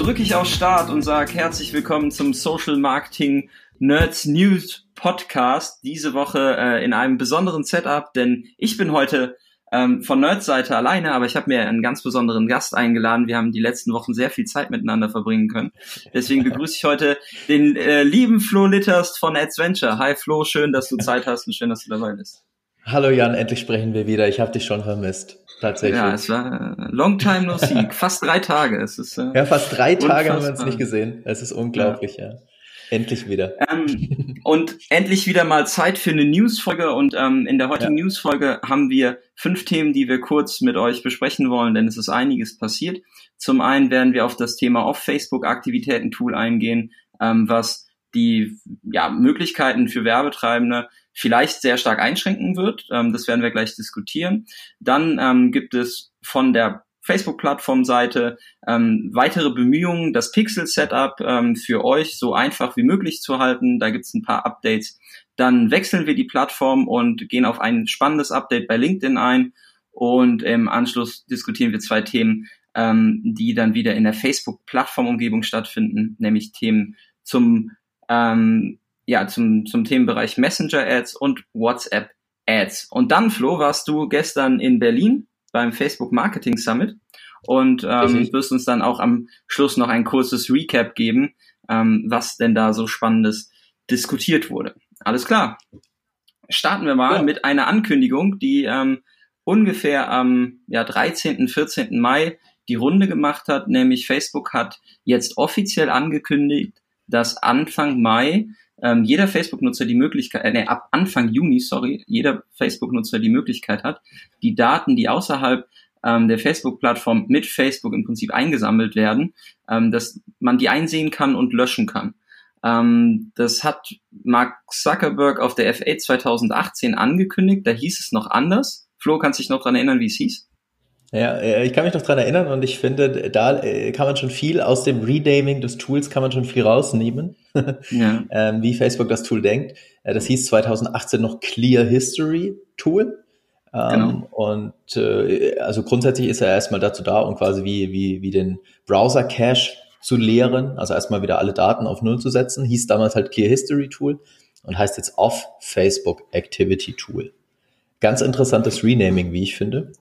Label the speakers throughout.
Speaker 1: Drücke ich auf Start und sage herzlich willkommen zum Social Marketing Nerds News Podcast. Diese Woche äh, in einem besonderen Setup, denn ich bin heute ähm, von Nerds Seite alleine, aber ich habe mir einen ganz besonderen Gast eingeladen. Wir haben die letzten Wochen sehr viel Zeit miteinander verbringen können. Deswegen begrüße ich heute den äh, lieben Flo Litterst von Adventure. Hi Flo, schön, dass du Zeit hast und schön, dass du dabei bist.
Speaker 2: Hallo Jan, endlich sprechen wir wieder. Ich habe dich schon vermisst. Tatsächlich.
Speaker 1: Ja, es war äh, long time no see. fast drei Tage. Es ist,
Speaker 2: äh, ja, fast drei Tage haben wir uns nicht gesehen. Es ist unglaublich, ja. ja. Endlich wieder.
Speaker 1: Ähm, und endlich wieder mal Zeit für eine Newsfolge. Und ähm, in der heutigen ja. Newsfolge haben wir fünf Themen, die wir kurz mit euch besprechen wollen, denn es ist einiges passiert. Zum einen werden wir auf das Thema Off-Facebook-Aktivitäten-Tool eingehen, ähm, was die ja, Möglichkeiten für Werbetreibende vielleicht sehr stark einschränken wird. Ähm, das werden wir gleich diskutieren. Dann ähm, gibt es von der Facebook-Plattform-Seite ähm, weitere Bemühungen, das Pixel-Setup ähm, für euch so einfach wie möglich zu halten. Da gibt es ein paar Updates. Dann wechseln wir die Plattform und gehen auf ein spannendes Update bei LinkedIn ein. Und im Anschluss diskutieren wir zwei Themen, ähm, die dann wieder in der Facebook-Plattform-Umgebung stattfinden, nämlich Themen zum, ähm, ja, zum, zum Themenbereich Messenger-Ads und WhatsApp-Ads. Und dann, Flo, warst du gestern in Berlin beim Facebook Marketing Summit und ähm, wirst uns dann auch am Schluss noch ein kurzes Recap geben, ähm, was denn da so Spannendes diskutiert wurde. Alles klar. Starten wir mal ja. mit einer Ankündigung, die ähm, ungefähr am ja, 13., 14. Mai die Runde gemacht hat, nämlich Facebook hat jetzt offiziell angekündigt, dass Anfang Mai ähm, jeder Facebook-Nutzer die Möglichkeit, äh, nee, ab Anfang Juni, sorry, jeder Facebook-Nutzer die Möglichkeit hat, die Daten, die außerhalb ähm, der Facebook-Plattform mit Facebook im Prinzip eingesammelt werden, ähm, dass man die einsehen kann und löschen kann. Ähm, das hat Mark Zuckerberg auf der F8 2018 angekündigt, da hieß es noch anders. Flo, kannst dich noch dran erinnern, wie es hieß?
Speaker 2: Ja, äh, ich kann mich noch dran erinnern und ich finde, da äh, kann man schon viel aus dem Renaming des Tools kann man schon viel rausnehmen, ja. ähm, wie Facebook das Tool denkt. Äh, das hieß 2018 noch Clear History Tool. Ähm, genau. Und äh, also grundsätzlich ist er erstmal dazu da, um quasi wie, wie, wie den Browser Cache zu leeren, also erstmal wieder alle Daten auf Null zu setzen. Hieß damals halt Clear History Tool und heißt jetzt Off Facebook Activity Tool. Ganz interessantes Renaming, wie ich finde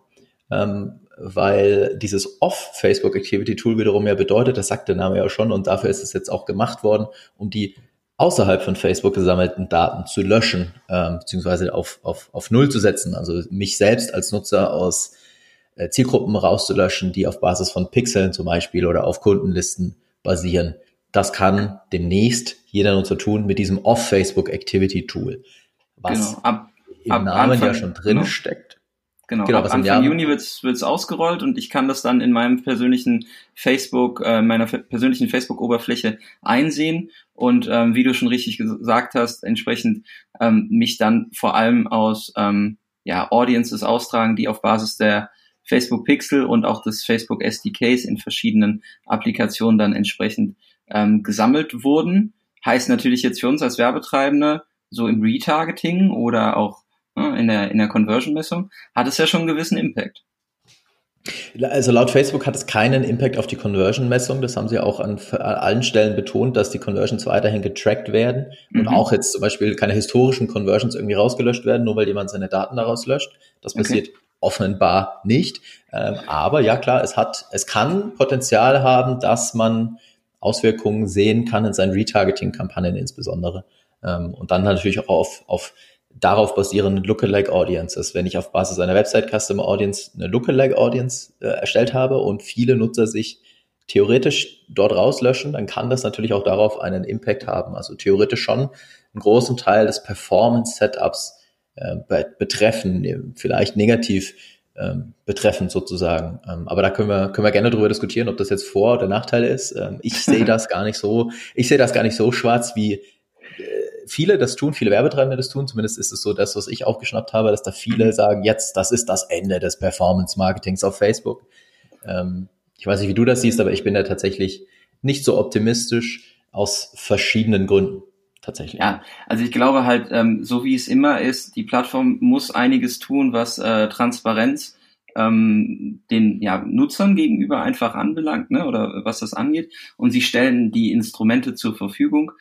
Speaker 2: ähm, weil dieses Off-Facebook Activity Tool wiederum ja bedeutet, das sagt der Name ja schon und dafür ist es jetzt auch gemacht worden, um die außerhalb von Facebook gesammelten Daten zu löschen, ähm, beziehungsweise auf, auf, auf Null zu setzen, also mich selbst als Nutzer aus äh, Zielgruppen rauszulöschen, die auf Basis von Pixeln zum Beispiel oder auf Kundenlisten basieren. Das kann demnächst jeder Nutzer tun mit diesem Off-Facebook Activity Tool, was genau. ab, im ab Namen Anfang, ja schon drin genau. steckt.
Speaker 1: Genau, genau ab Anfang Juni wird's wird's ausgerollt und ich kann das dann in meinem persönlichen Facebook, äh, meiner persönlichen Facebook-Oberfläche einsehen und ähm, wie du schon richtig gesagt hast, entsprechend ähm, mich dann vor allem aus ähm, ja, Audiences austragen, die auf Basis der Facebook Pixel und auch des Facebook SDKs in verschiedenen Applikationen dann entsprechend ähm, gesammelt wurden. Heißt natürlich jetzt für uns als Werbetreibende, so im Retargeting oder auch in der, in der Conversion-Messung, hat es ja schon einen gewissen Impact.
Speaker 2: Also laut Facebook hat es keinen Impact auf die Conversion-Messung. Das haben sie auch an, an, allen Stellen betont, dass die Conversions weiterhin getrackt werden und mhm. auch jetzt zum Beispiel keine historischen Conversions irgendwie rausgelöscht werden, nur weil jemand seine Daten daraus löscht. Das passiert okay. offenbar nicht. Ähm, aber ja klar, es hat, es kann Potenzial haben, dass man Auswirkungen sehen kann in seinen Retargeting-Kampagnen insbesondere. Ähm, und dann natürlich auch auf, auf darauf basierenden Lookalike Audiences. Wenn ich auf Basis einer Website Customer Audience eine Lookalike Audience äh, erstellt habe und viele Nutzer sich theoretisch dort rauslöschen, dann kann das natürlich auch darauf einen Impact haben. Also theoretisch schon einen großen Teil des Performance Setups äh, betreffen, vielleicht negativ ähm, betreffend sozusagen. Ähm, aber da können wir, können wir gerne darüber diskutieren, ob das jetzt Vor- oder Nachteil ist. Ähm, ich sehe das gar nicht so, ich sehe das gar nicht so schwarz, wie viele das tun, viele Werbetreibende das tun, zumindest ist es so das, was ich aufgeschnappt habe, dass da viele mhm. sagen, jetzt, das ist das Ende des Performance-Marketings auf Facebook. Ähm, ich weiß nicht, wie du das siehst, aber ich bin da tatsächlich nicht so optimistisch aus verschiedenen Gründen. Tatsächlich.
Speaker 1: Ja, also ich glaube halt, ähm, so wie es immer ist, die Plattform muss einiges tun, was äh, Transparenz ähm, den ja, Nutzern gegenüber einfach anbelangt, ne, oder was das angeht. Und sie stellen die Instrumente zur Verfügung.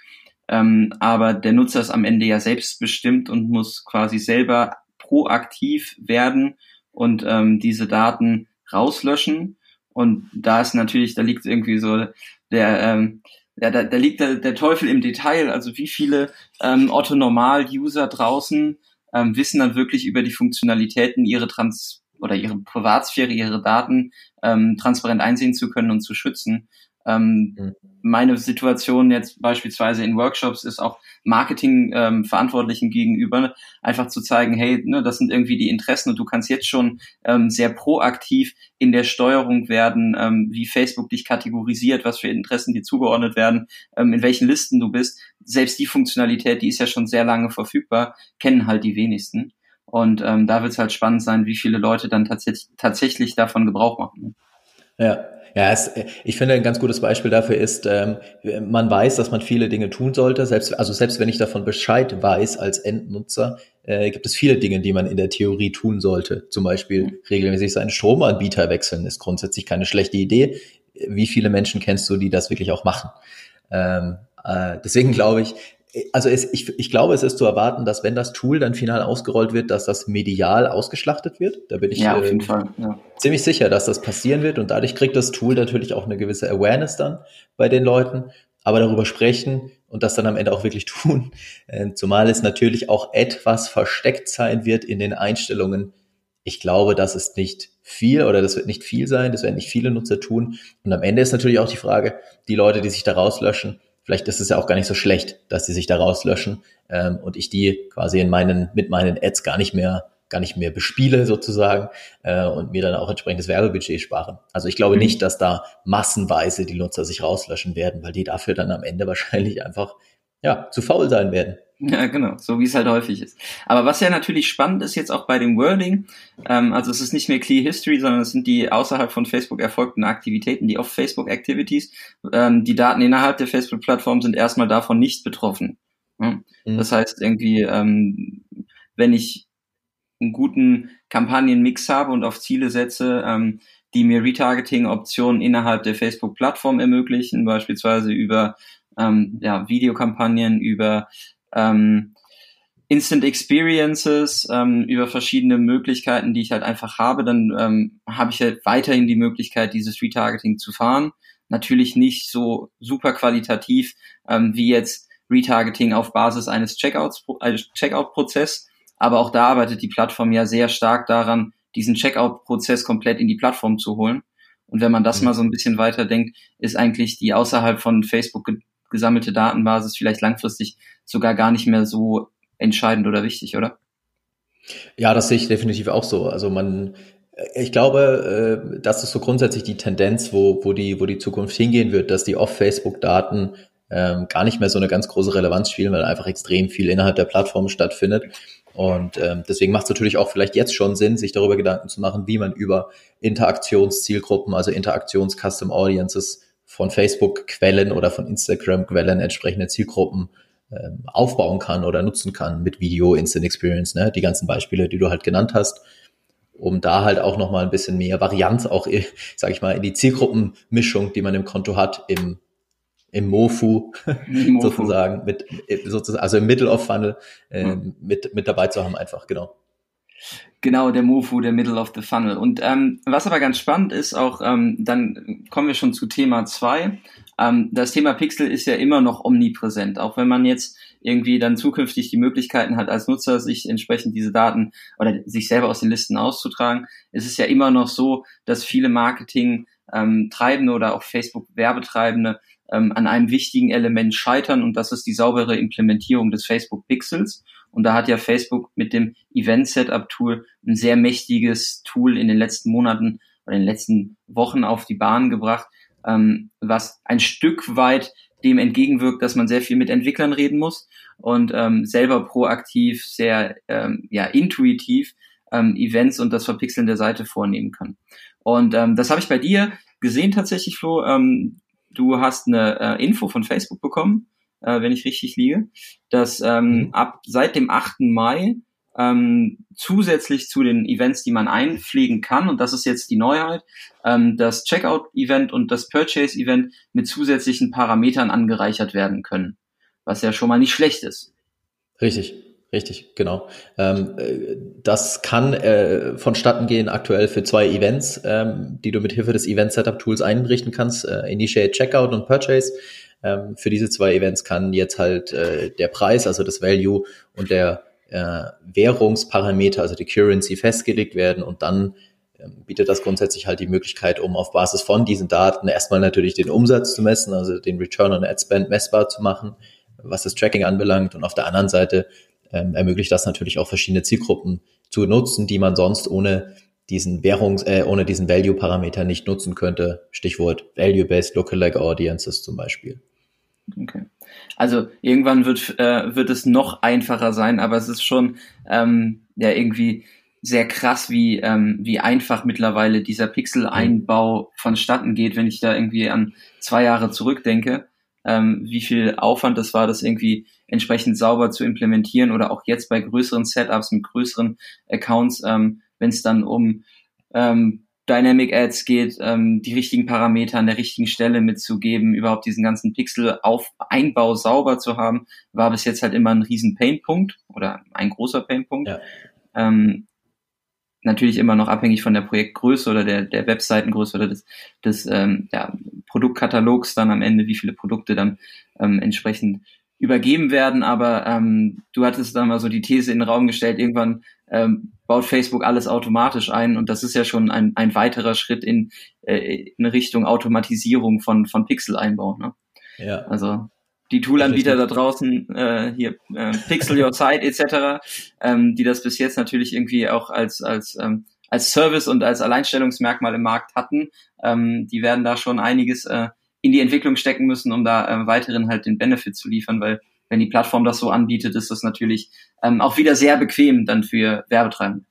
Speaker 1: Ähm, aber der Nutzer ist am Ende ja selbstbestimmt und muss quasi selber proaktiv werden und ähm, diese Daten rauslöschen. Und da ist natürlich, da liegt irgendwie so der, ähm, ja, da, da liegt der, der Teufel im Detail. Also wie viele ähm, Otto-Normal-User draußen ähm, wissen dann wirklich über die Funktionalitäten, ihre Trans oder ihre Privatsphäre, ihre Daten ähm, transparent einsehen zu können und zu schützen. Ähm, mhm. Meine Situation jetzt beispielsweise in Workshops ist auch Marketing-Verantwortlichen ähm, gegenüber einfach zu zeigen, hey, ne, das sind irgendwie die Interessen und du kannst jetzt schon ähm, sehr proaktiv in der Steuerung werden, ähm, wie Facebook dich kategorisiert, was für Interessen dir zugeordnet werden, ähm, in welchen Listen du bist. Selbst die Funktionalität, die ist ja schon sehr lange verfügbar, kennen halt die wenigsten. Und ähm, da wird es halt spannend sein, wie viele Leute dann tatsächlich, tatsächlich davon Gebrauch machen.
Speaker 2: Ja, ja, es, ich finde ein ganz gutes Beispiel dafür ist, ähm, man weiß, dass man viele Dinge tun sollte. Selbst, also selbst wenn ich davon Bescheid weiß als Endnutzer, äh, gibt es viele Dinge, die man in der Theorie tun sollte. Zum Beispiel mhm. regelmäßig seinen Stromanbieter wechseln ist grundsätzlich keine schlechte Idee. Wie viele Menschen kennst du, die das wirklich auch machen? Ähm, äh, deswegen glaube ich, also es, ich, ich glaube, es ist zu erwarten, dass wenn das Tool dann final ausgerollt wird, dass das medial ausgeschlachtet wird. Da bin ich ja, äh, ja. ziemlich sicher, dass das passieren wird und dadurch kriegt das Tool natürlich auch eine gewisse Awareness dann bei den Leuten. Aber darüber sprechen und das dann am Ende auch wirklich tun, äh, zumal es natürlich auch etwas versteckt sein wird in den Einstellungen. Ich glaube, das ist nicht viel oder das wird nicht viel sein, das werden nicht viele Nutzer tun. Und am Ende ist natürlich auch die Frage, die Leute, die sich da rauslöschen, vielleicht ist es ja auch gar nicht so schlecht, dass die sich da rauslöschen ähm, und ich die quasi in meinen, mit meinen Ads gar nicht mehr gar nicht mehr bespiele sozusagen äh, und mir dann auch entsprechendes Werbebudget spare. Also ich glaube mhm. nicht, dass da massenweise die Nutzer sich rauslöschen werden, weil die dafür dann am Ende wahrscheinlich einfach ja zu faul sein werden.
Speaker 1: Ja, genau, so wie es halt häufig ist. Aber was ja natürlich spannend ist jetzt auch bei dem Wording, ähm, also es ist nicht mehr Clear History, sondern es sind die außerhalb von Facebook erfolgten Aktivitäten, die auf Facebook Activities. Ähm, die Daten innerhalb der Facebook-Plattform sind erstmal davon nicht betroffen. Mhm. Das heißt irgendwie, ähm, wenn ich einen guten Kampagnenmix habe und auf Ziele setze, ähm, die mir Retargeting-Optionen innerhalb der Facebook-Plattform ermöglichen, beispielsweise über ähm, ja, Videokampagnen, über ähm, Instant Experiences ähm, über verschiedene Möglichkeiten, die ich halt einfach habe, dann ähm, habe ich halt weiterhin die Möglichkeit, dieses Retargeting zu fahren. Natürlich nicht so super qualitativ ähm, wie jetzt Retargeting auf Basis eines Checkouts, äh, Checkout-Prozess, aber auch da arbeitet die Plattform ja sehr stark daran, diesen Checkout-Prozess komplett in die Plattform zu holen. Und wenn man das mhm. mal so ein bisschen weiter denkt, ist eigentlich die außerhalb von Facebook gesammelte Datenbasis vielleicht langfristig sogar gar nicht mehr so entscheidend oder wichtig, oder?
Speaker 2: Ja, das sehe ich definitiv auch so. Also man, ich glaube, äh, das ist so grundsätzlich die Tendenz, wo, wo, die, wo die Zukunft hingehen wird, dass die Off-Facebook-Daten ähm, gar nicht mehr so eine ganz große Relevanz spielen, weil einfach extrem viel innerhalb der Plattform stattfindet. Und ähm, deswegen macht es natürlich auch vielleicht jetzt schon Sinn, sich darüber Gedanken zu machen, wie man über Interaktionszielgruppen, also Interaktions-Custom Audiences von Facebook-Quellen oder von Instagram-Quellen entsprechende Zielgruppen ähm, aufbauen kann oder nutzen kann mit Video, Instant Experience, ne? die ganzen Beispiele, die du halt genannt hast, um da halt auch nochmal ein bisschen mehr Varianz auch, sag ich mal, in die Zielgruppenmischung, die man im Konto hat, im im Mofu, Mofu. sozusagen, mit, sozusagen, also im Middle of Funnel äh, mhm. mit, mit dabei zu haben, einfach, genau.
Speaker 1: Genau, der Mofu, der Middle of the Funnel. Und ähm, was aber ganz spannend ist, auch ähm, dann kommen wir schon zu Thema zwei. Ähm, das Thema Pixel ist ja immer noch omnipräsent, auch wenn man jetzt irgendwie dann zukünftig die Möglichkeiten hat, als Nutzer sich entsprechend diese Daten oder sich selber aus den Listen auszutragen, ist es ja immer noch so, dass viele Marketing ähm, oder auch Facebook-Werbetreibende ähm, an einem wichtigen Element scheitern und das ist die saubere Implementierung des Facebook Pixels. Und da hat ja Facebook mit dem Event Setup Tool ein sehr mächtiges Tool in den letzten Monaten oder in den letzten Wochen auf die Bahn gebracht, ähm, was ein Stück weit dem entgegenwirkt, dass man sehr viel mit Entwicklern reden muss und ähm, selber proaktiv, sehr ähm, ja, intuitiv ähm, Events und das Verpixeln der Seite vornehmen kann. Und ähm, das habe ich bei dir gesehen tatsächlich, Flo. Ähm, du hast eine äh, Info von Facebook bekommen, äh, wenn ich richtig liege, dass ähm, mhm. ab seit dem 8. Mai ähm, zusätzlich zu den Events, die man einpflegen kann, und das ist jetzt die Neuheit, ähm, das Checkout-Event und das Purchase-Event mit zusätzlichen Parametern angereichert werden können, was ja schon mal nicht schlecht ist.
Speaker 2: Richtig, richtig, genau. Ähm, äh, das kann äh, vonstatten gehen aktuell für zwei Events, ähm, die du mit Hilfe des Event-Setup-Tools einrichten kannst, äh, Initiate Checkout und Purchase. Ähm, für diese zwei Events kann jetzt halt äh, der Preis, also das Value und der äh, Währungsparameter, also die Currency festgelegt werden und dann ähm, bietet das grundsätzlich halt die Möglichkeit, um auf Basis von diesen Daten erstmal natürlich den Umsatz zu messen, also den Return on Ad Spend messbar zu machen, was das Tracking anbelangt. Und auf der anderen Seite ähm, ermöglicht das natürlich auch verschiedene Zielgruppen zu nutzen, die man sonst ohne diesen Währungs-, äh, ohne diesen Value-Parameter nicht nutzen könnte. Stichwort Value-Based Lookalike Audiences zum Beispiel.
Speaker 1: Okay. Also irgendwann wird, äh, wird es noch einfacher sein, aber es ist schon ähm, ja irgendwie sehr krass, wie, ähm, wie einfach mittlerweile dieser Pixel-Einbau vonstatten geht, wenn ich da irgendwie an zwei Jahre zurückdenke, ähm, wie viel Aufwand das war, das irgendwie entsprechend sauber zu implementieren oder auch jetzt bei größeren Setups mit größeren Accounts, ähm, wenn es dann um ähm, Dynamic Ads geht, ähm, die richtigen Parameter an der richtigen Stelle mitzugeben, überhaupt diesen ganzen Pixel-Einbau sauber zu haben, war bis jetzt halt immer ein riesen Painpunkt oder ein großer Painpunkt. Ja. Ähm, natürlich immer noch abhängig von der Projektgröße oder der, der Webseitengröße oder des, des ähm, ja, Produktkatalogs dann am Ende, wie viele Produkte dann ähm, entsprechend übergeben werden, aber ähm, du hattest dann mal so die These in den Raum gestellt, irgendwann ähm, baut Facebook alles automatisch ein und das ist ja schon ein, ein weiterer Schritt in, äh, in Richtung Automatisierung von, von Pixel-Einbau. Ne? Ja. Also die Toolanbieter da draußen, äh, hier äh, Pixel Your Site etc., ähm, die das bis jetzt natürlich irgendwie auch als, als, ähm, als Service und als Alleinstellungsmerkmal im Markt hatten, ähm, die werden da schon einiges äh, in die Entwicklung stecken müssen, um da äh, weiterhin halt den Benefit zu liefern, weil wenn die Plattform das so anbietet, ist das natürlich ähm, auch wieder sehr bequem dann für Werbetreibende.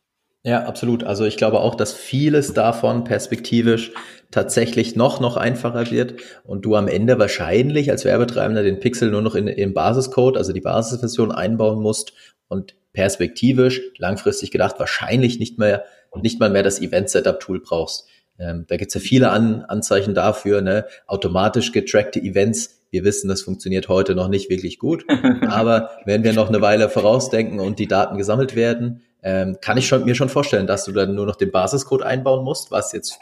Speaker 2: Ja, absolut. Also ich glaube auch, dass vieles davon perspektivisch tatsächlich noch, noch einfacher wird und du am Ende wahrscheinlich als Werbetreibender den Pixel nur noch in, in Basiscode, also die Basisversion einbauen musst und perspektivisch, langfristig gedacht, wahrscheinlich nicht mehr, nicht mal mehr das Event-Setup-Tool brauchst. Ähm, da gibt's ja viele An Anzeichen dafür, ne? automatisch getrackte Events. Wir wissen, das funktioniert heute noch nicht wirklich gut, aber wenn wir noch eine Weile vorausdenken und die Daten gesammelt werden, ähm, kann ich schon, mir schon vorstellen, dass du dann nur noch den Basiscode einbauen musst, was jetzt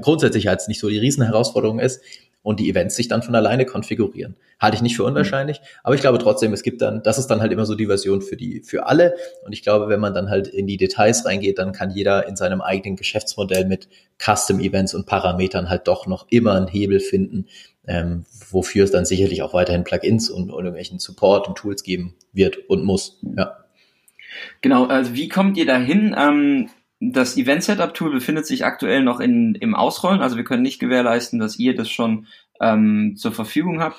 Speaker 2: grundsätzlich als nicht so die Riesenherausforderung ist und die Events sich dann von alleine konfigurieren. Halte ich nicht für unwahrscheinlich, aber ich glaube trotzdem, es gibt dann, das ist dann halt immer so die Version für die, für alle. Und ich glaube, wenn man dann halt in die Details reingeht, dann kann jeder in seinem eigenen Geschäftsmodell mit Custom Events und Parametern halt doch noch immer einen Hebel finden, ähm, wofür es dann sicherlich auch weiterhin Plugins und, und irgendwelchen Support und Tools geben wird und muss. Ja.
Speaker 1: Genau, also wie kommt ihr dahin? Ähm, das Event Setup Tool befindet sich aktuell noch in, im Ausrollen, also wir können nicht gewährleisten, dass ihr das schon ähm, zur Verfügung habt.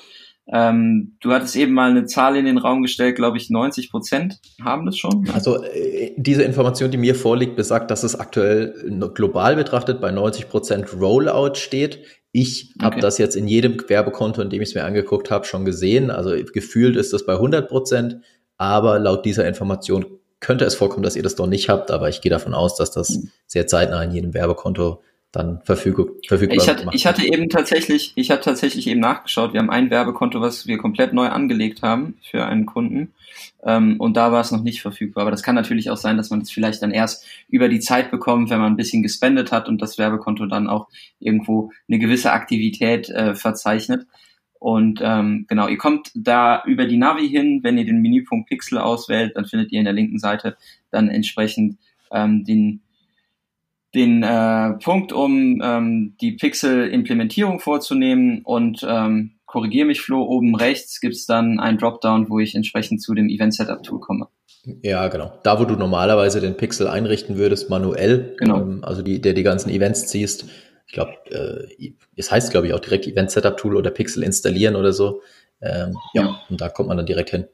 Speaker 1: Ähm, du hattest eben mal eine Zahl in den Raum gestellt, glaube ich, 90 Prozent haben das schon.
Speaker 2: Also äh, diese Information, die mir vorliegt, besagt, dass es aktuell global betrachtet bei 90 Prozent Rollout steht. Ich okay. habe das jetzt in jedem Werbekonto, in dem ich es mir angeguckt habe, schon gesehen. Also gefühlt ist das bei 100 Prozent, aber laut dieser Information könnte es vorkommen, dass ihr das doch nicht habt, aber ich gehe davon aus, dass das mhm. sehr zeitnah in jedem Werbekonto dann verfügbar, verfügbar
Speaker 1: ich hatte, ich hatte eben tatsächlich, ich hatte tatsächlich eben nachgeschaut. Wir haben ein Werbekonto, was wir komplett neu angelegt haben für einen Kunden. Ähm, und da war es noch nicht verfügbar. Aber das kann natürlich auch sein, dass man das vielleicht dann erst über die Zeit bekommt, wenn man ein bisschen gespendet hat und das Werbekonto dann auch irgendwo eine gewisse Aktivität äh, verzeichnet. Und ähm, genau, ihr kommt da über die Navi hin, wenn ihr den Menüpunkt Pixel auswählt, dann findet ihr in der linken Seite dann entsprechend ähm, den, den äh, Punkt, um ähm, die Pixel-Implementierung vorzunehmen und ähm, korrigiere mich, Flo, oben rechts gibt's dann ein Dropdown, wo ich entsprechend zu dem Event Setup Tool komme.
Speaker 2: Ja, genau. Da, wo du normalerweise den Pixel einrichten würdest, manuell, genau. Ähm, also die, der die ganzen Events ziehst, ich glaube, äh, es heißt, glaube ich, auch direkt Event Setup Tool oder Pixel installieren oder so. Ähm, ja. ja, und da kommt man dann direkt hin.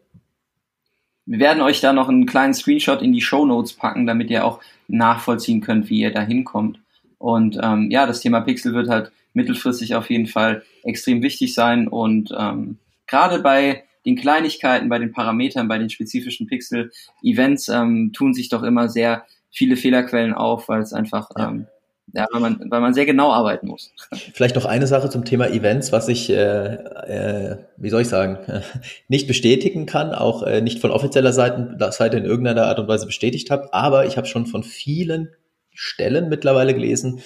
Speaker 1: Wir werden euch da noch einen kleinen Screenshot in die Show Notes packen, damit ihr auch nachvollziehen könnt, wie ihr da hinkommt. Und ähm, ja, das Thema Pixel wird halt mittelfristig auf jeden Fall extrem wichtig sein. Und ähm, gerade bei den Kleinigkeiten, bei den Parametern, bei den spezifischen Pixel-Events ähm, tun sich doch immer sehr viele Fehlerquellen auf, weil es einfach ja. ähm, ja, weil man, weil man sehr genau arbeiten muss.
Speaker 2: Vielleicht noch eine Sache zum Thema Events, was ich, äh, äh, wie soll ich sagen, nicht bestätigen kann, auch äh, nicht von offizieller Seite, Seite in irgendeiner Art und Weise bestätigt habe, aber ich habe schon von vielen Stellen mittlerweile gelesen,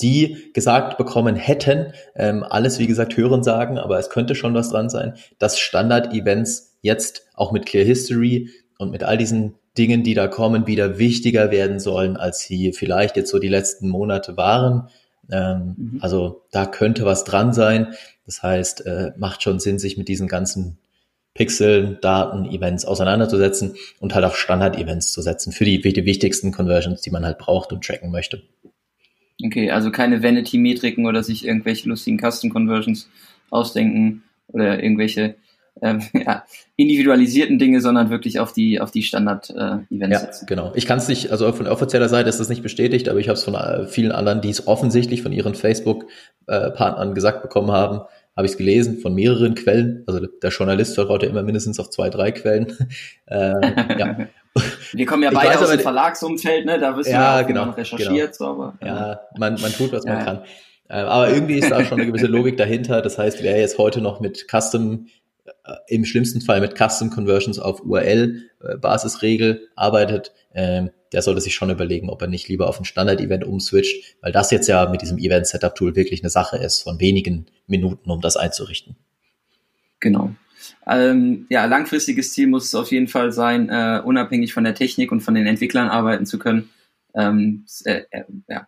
Speaker 2: die gesagt bekommen hätten, ähm, alles wie gesagt hören sagen, aber es könnte schon was dran sein, dass Standard-Events jetzt auch mit Clear History und mit all diesen Dingen, die da kommen, wieder wichtiger werden sollen, als sie vielleicht jetzt so die letzten Monate waren. Ähm, mhm. Also da könnte was dran sein. Das heißt, äh, macht schon Sinn, sich mit diesen ganzen Pixeln, Daten, Events auseinanderzusetzen und halt auch Standard-Events zu setzen für die, für die wichtigsten Conversions, die man halt braucht und tracken möchte.
Speaker 1: Okay, also keine Vanity-Metriken oder sich irgendwelche lustigen Custom-Conversions ausdenken oder irgendwelche ähm, ja, individualisierten Dinge, sondern wirklich auf die, auf die Standard-Events
Speaker 2: äh, ja, setzen. Genau. Ich kann es nicht, also von offizieller Seite ist das nicht bestätigt, aber ich habe es von äh, vielen anderen, die es offensichtlich von ihren Facebook-Partnern gesagt bekommen haben, habe ich es gelesen von mehreren Quellen. Also der Journalist vertraut ja immer mindestens auf zwei, drei Quellen.
Speaker 1: äh, ja. Wir kommen ja beide weiß, aus dem Verlagsumfeld, ne? Da wirst
Speaker 2: ja, du ja genau,
Speaker 1: recherchiert. Genau. So, aber,
Speaker 2: ja, man, man tut, was ja, man kann. Äh, aber irgendwie ist da schon eine gewisse Logik dahinter. Das heißt, wer jetzt heute noch mit Custom im schlimmsten Fall mit Custom Conversions auf URL-Basisregel äh, arbeitet, äh, der sollte sich schon überlegen, ob er nicht lieber auf ein Standard-Event umswitcht, weil das jetzt ja mit diesem Event-Setup-Tool wirklich eine Sache ist von wenigen Minuten, um das einzurichten.
Speaker 1: Genau. Ähm, ja, langfristiges Ziel muss es auf jeden Fall sein, äh, unabhängig von der Technik und von den Entwicklern arbeiten zu können. Ähm, äh, äh, ja,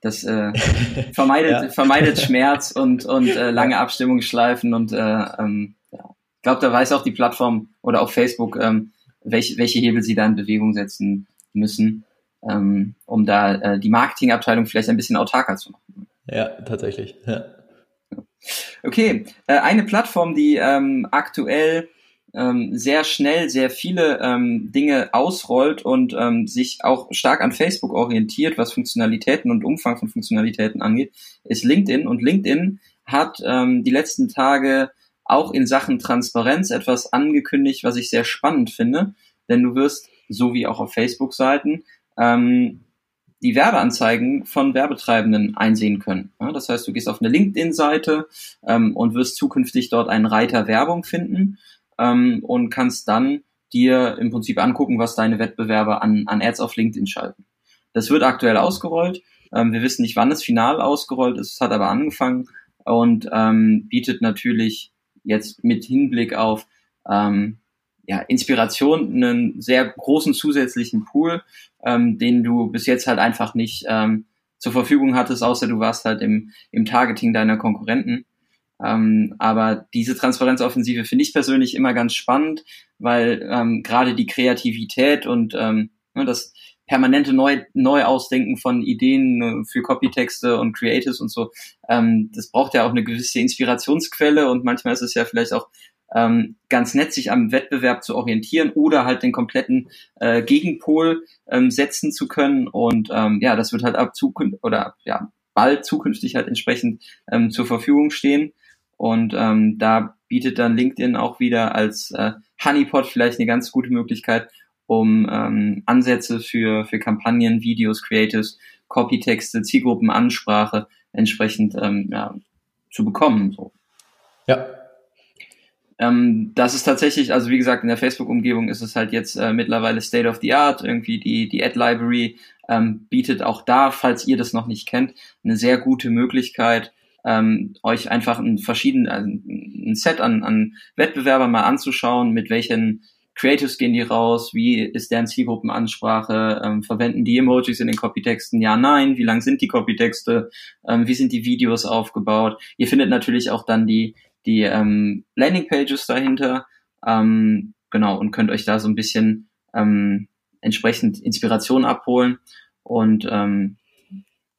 Speaker 1: das äh, vermeidet, ja. vermeidet Schmerz und, und äh, lange Abstimmungsschleifen und äh, ähm, ich glaube, da weiß auch die Plattform oder auch Facebook, ähm, welche, welche Hebel sie da in Bewegung setzen müssen, ähm, um da äh, die Marketingabteilung vielleicht ein bisschen autarker zu machen.
Speaker 2: Ja, tatsächlich. Ja.
Speaker 1: Okay, äh, eine Plattform, die ähm, aktuell ähm, sehr schnell sehr viele ähm, Dinge ausrollt und ähm, sich auch stark an Facebook orientiert, was Funktionalitäten und Umfang von Funktionalitäten angeht, ist LinkedIn. Und LinkedIn hat ähm, die letzten Tage auch in Sachen Transparenz etwas angekündigt, was ich sehr spannend finde. Denn du wirst, so wie auch auf Facebook-Seiten, ähm, die Werbeanzeigen von Werbetreibenden einsehen können. Ja, das heißt, du gehst auf eine LinkedIn-Seite ähm, und wirst zukünftig dort einen Reiter Werbung finden ähm, und kannst dann dir im Prinzip angucken, was deine Wettbewerber an, an Ads auf LinkedIn schalten. Das wird aktuell ausgerollt. Ähm, wir wissen nicht, wann es final ausgerollt ist, es hat aber angefangen und ähm, bietet natürlich jetzt mit Hinblick auf ähm, ja, Inspiration einen sehr großen zusätzlichen Pool, ähm, den du bis jetzt halt einfach nicht ähm, zur Verfügung hattest, außer du warst halt im, im Targeting deiner Konkurrenten. Ähm, aber diese Transparenzoffensive finde ich persönlich immer ganz spannend, weil ähm, gerade die Kreativität und ähm, ne, das permanente Neu Neuausdenken von Ideen äh, für Copytexte und Creatives und so, ähm, das braucht ja auch eine gewisse Inspirationsquelle und manchmal ist es ja vielleicht auch ähm, ganz nett, sich am Wettbewerb zu orientieren oder halt den kompletten äh, Gegenpol ähm, setzen zu können. Und ähm, ja, das wird halt ab zukünftig oder ja, bald zukünftig halt entsprechend ähm, zur Verfügung stehen. Und ähm, da bietet dann LinkedIn auch wieder als äh, Honeypot vielleicht eine ganz gute Möglichkeit, um ähm, Ansätze für, für Kampagnen, Videos, Creatives, Copytexte, Zielgruppenansprache entsprechend ähm, ja, zu bekommen. So.
Speaker 2: Ja.
Speaker 1: Ähm, das ist tatsächlich, also wie gesagt, in der Facebook-Umgebung ist es halt jetzt äh, mittlerweile State of the Art. Irgendwie die, die Ad-Library ähm, bietet auch da, falls ihr das noch nicht kennt, eine sehr gute Möglichkeit, ähm, euch einfach ein verschieden, also ein Set an, an Wettbewerbern mal anzuschauen, mit welchen Creatives gehen die raus? Wie ist deren Zielgruppenansprache? Ähm, verwenden die Emojis in den Copytexten? Ja, nein. Wie lang sind die Copytexte? Ähm, wie sind die Videos aufgebaut? Ihr findet natürlich auch dann die, die ähm, Landingpages dahinter. Ähm, genau, und könnt euch da so ein bisschen ähm, entsprechend Inspiration abholen und ähm,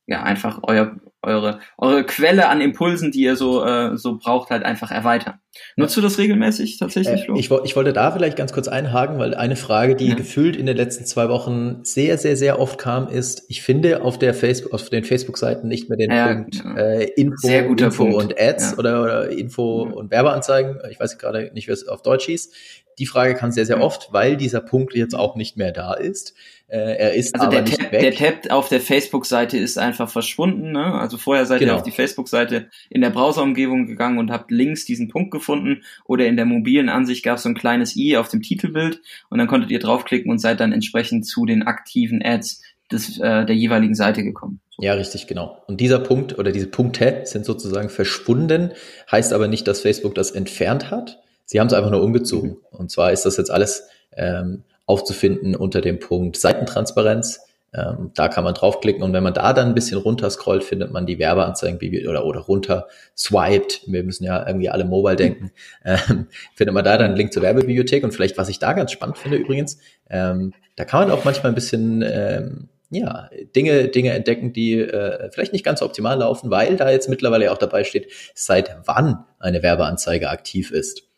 Speaker 1: ja, einfach euer, eure, eure Quelle an Impulsen, die ihr so, äh, so braucht, halt einfach erweitern. Nutzt du das regelmäßig tatsächlich,
Speaker 2: Flo? Äh, ich, ich wollte da vielleicht ganz kurz einhaken, weil eine Frage, die ja. gefühlt in den letzten zwei Wochen sehr, sehr, sehr oft kam, ist, ich finde auf der Facebook, auf den Facebook-Seiten nicht mehr den ja, Punkt äh, Info, Info Punkt. und Ads oder, oder Info und Werbeanzeigen. Ich weiß gerade nicht, wie es auf Deutsch hieß. Die Frage kam sehr, sehr oft, weil dieser Punkt jetzt auch nicht mehr da ist. Äh, er ist
Speaker 1: also
Speaker 2: aber
Speaker 1: der Tab, der Tab auf der Facebook-Seite ist einfach verschwunden. Ne? Also vorher seid genau. ihr auf die Facebook-Seite in der Browser-Umgebung gegangen und habt links diesen Punkt gefunden oder in der mobilen Ansicht gab es so ein kleines i auf dem Titelbild und dann konntet ihr draufklicken und seid dann entsprechend zu den aktiven Ads des, äh, der jeweiligen Seite gekommen.
Speaker 2: Ja, richtig, genau. Und dieser Punkt oder diese Punkte sind sozusagen verschwunden, heißt aber nicht, dass Facebook das entfernt hat. Sie haben es einfach nur umgezogen. Und zwar ist das jetzt alles ähm, aufzufinden unter dem Punkt Seitentransparenz. Ähm, da kann man draufklicken und wenn man da dann ein bisschen runter scrollt, findet man die Werbeanzeigen oder, oder runter swiped. Wir müssen ja irgendwie alle mobile denken. Ähm, findet man da dann einen Link zur Werbebibliothek und vielleicht, was ich da ganz spannend finde übrigens, ähm, da kann man auch manchmal ein bisschen ähm, ja, Dinge, Dinge entdecken, die äh, vielleicht nicht ganz so optimal laufen, weil da jetzt mittlerweile auch dabei steht, seit wann eine Werbeanzeige aktiv ist.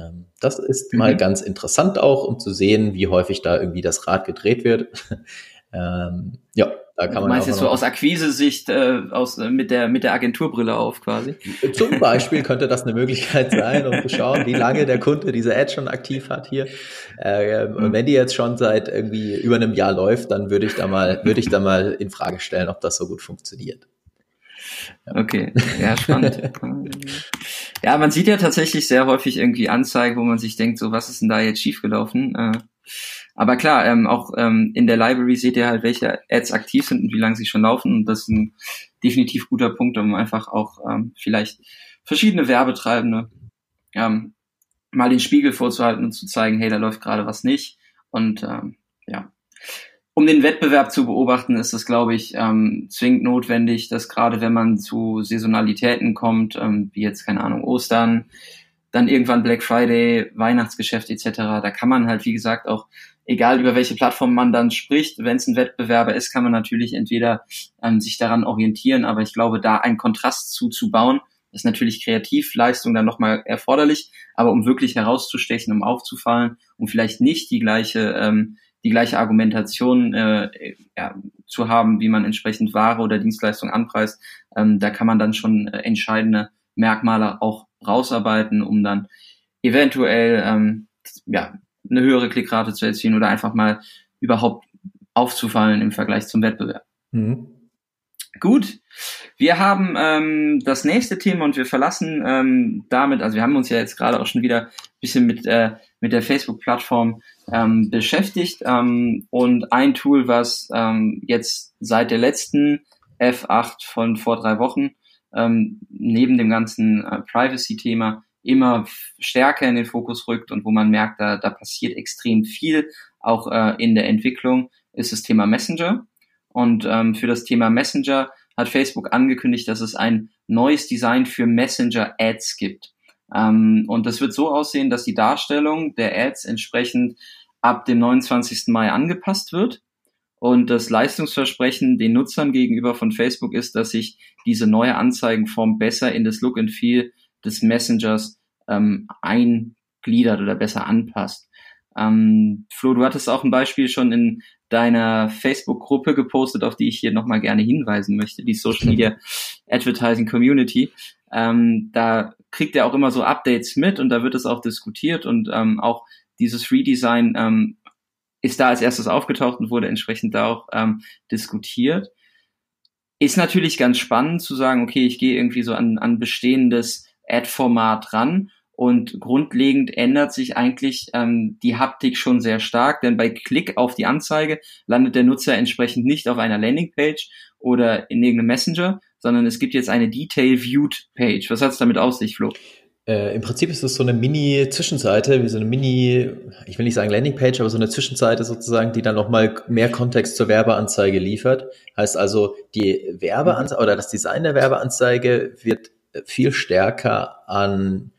Speaker 2: Ähm, das ist mhm. mal ganz interessant auch, um zu sehen, wie häufig da irgendwie das Rad gedreht wird.
Speaker 1: ähm, ja, da kann man. Du meinst jetzt so aus Akquise-Sicht äh, aus, äh, mit, der, mit der Agenturbrille auf quasi?
Speaker 2: Zum Beispiel könnte das eine Möglichkeit sein, um zu schauen, wie lange der Kunde diese Ad schon aktiv hat hier. Äh, mhm. Und wenn die jetzt schon seit irgendwie über einem Jahr läuft, dann würde ich da mal, würde ich da mal in Frage stellen, ob das so gut funktioniert.
Speaker 1: Okay, ja, spannend. ja, man sieht ja tatsächlich sehr häufig irgendwie Anzeigen, wo man sich denkt, so, was ist denn da jetzt schiefgelaufen? Äh, aber klar, ähm, auch ähm, in der Library seht ihr halt, welche Ads aktiv sind und wie lange sie schon laufen. Und das ist ein definitiv guter Punkt, um einfach auch ähm, vielleicht verschiedene Werbetreibende ähm, mal den Spiegel vorzuhalten und zu zeigen, hey, da läuft gerade was nicht. Und ähm, um den Wettbewerb zu beobachten, ist es, glaube ich, ähm, zwingend notwendig, dass gerade wenn man zu Saisonalitäten kommt, ähm, wie jetzt, keine Ahnung, Ostern, dann irgendwann Black Friday, Weihnachtsgeschäft etc., da kann man halt, wie gesagt, auch, egal über welche Plattform man dann spricht, wenn es ein Wettbewerber ist, kann man natürlich entweder ähm, sich daran orientieren, aber ich glaube, da einen Kontrast zuzubauen, ist natürlich Kreativleistung dann nochmal erforderlich, aber um wirklich herauszustechen, um aufzufallen, um vielleicht nicht die gleiche ähm, die gleiche Argumentation äh, ja, zu haben, wie man entsprechend Ware oder Dienstleistung anpreist. Ähm, da kann man dann schon äh, entscheidende Merkmale auch rausarbeiten, um dann eventuell ähm, ja, eine höhere Klickrate zu erzielen oder einfach mal überhaupt aufzufallen im Vergleich zum Wettbewerb. Mhm. Gut, wir haben ähm, das nächste Thema und wir verlassen ähm, damit, also wir haben uns ja jetzt gerade auch schon wieder ein bisschen mit, äh, mit der Facebook-Plattform ähm, beschäftigt ähm, und ein Tool, was ähm, jetzt seit der letzten F8 von vor drei Wochen ähm, neben dem ganzen äh, Privacy-Thema immer stärker in den Fokus rückt und wo man merkt, da, da passiert extrem viel, auch äh, in der Entwicklung, ist das Thema Messenger. Und ähm, für das Thema Messenger hat Facebook angekündigt, dass es ein neues Design für Messenger-Ads gibt. Ähm, und das wird so aussehen, dass die Darstellung der Ads entsprechend ab dem 29. Mai angepasst wird. Und das Leistungsversprechen den Nutzern gegenüber von Facebook ist, dass sich diese neue Anzeigenform besser in das Look and Feel des Messengers ähm, eingliedert oder besser anpasst. Ähm, Flo, du hattest auch ein Beispiel schon in deiner Facebook-Gruppe gepostet, auf die ich hier nochmal gerne hinweisen möchte, die Social Media Advertising Community. Ähm, da kriegt er auch immer so Updates mit und da wird es auch diskutiert und ähm, auch dieses Redesign ähm, ist da als erstes aufgetaucht und wurde entsprechend da auch ähm, diskutiert. Ist natürlich ganz spannend zu sagen, okay, ich gehe irgendwie so an, an bestehendes Ad-Format ran und grundlegend ändert sich eigentlich ähm, die Haptik schon sehr stark, denn bei Klick auf die Anzeige landet der Nutzer entsprechend nicht auf einer Landingpage oder in irgendeinem Messenger, sondern es gibt jetzt eine Detail-Viewed-Page. Was hat es damit aus sich, Flo?
Speaker 2: Äh, Im Prinzip ist es so eine Mini-Zwischenseite, wie so eine Mini, ich will nicht sagen Landingpage, aber so eine Zwischenseite sozusagen, die dann nochmal mehr Kontext zur Werbeanzeige liefert. Heißt also, die Werbeanzeige oder das Design der Werbeanzeige wird viel stärker an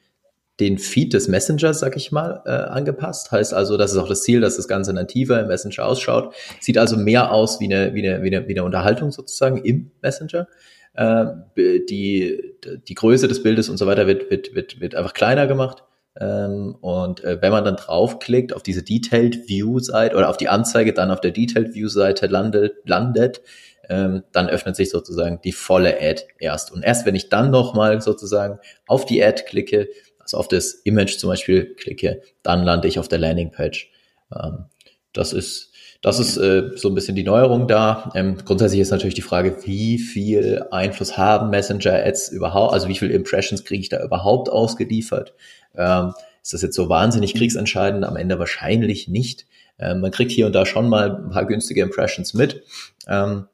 Speaker 2: den Feed des Messengers, sag ich mal, äh, angepasst. Heißt also, das ist auch das Ziel, dass das Ganze nativer im Messenger ausschaut. Sieht also mehr aus wie eine, wie eine, wie eine, wie eine Unterhaltung sozusagen im Messenger. Äh, die, die Größe des Bildes und so weiter wird, wird, wird, wird einfach kleiner gemacht. Ähm, und äh, wenn man dann draufklickt auf diese Detailed View Seite oder auf die Anzeige dann auf der Detailed View Seite landet, landet ähm, dann öffnet sich sozusagen die volle Ad erst. Und erst wenn ich dann nochmal sozusagen auf die Ad klicke, also auf das Image zum Beispiel klicke, dann lande ich auf der Landingpage. Ähm, das ist das ist äh, so ein bisschen die Neuerung da. Ähm, grundsätzlich ist natürlich die Frage, wie viel Einfluss haben Messenger-Ads überhaupt, also wie viele Impressions kriege ich da überhaupt ausgeliefert? Ähm, ist das jetzt so wahnsinnig kriegsentscheidend? Am Ende wahrscheinlich nicht. Ähm, man kriegt hier und da schon mal ein paar günstige Impressions mit. Ähm,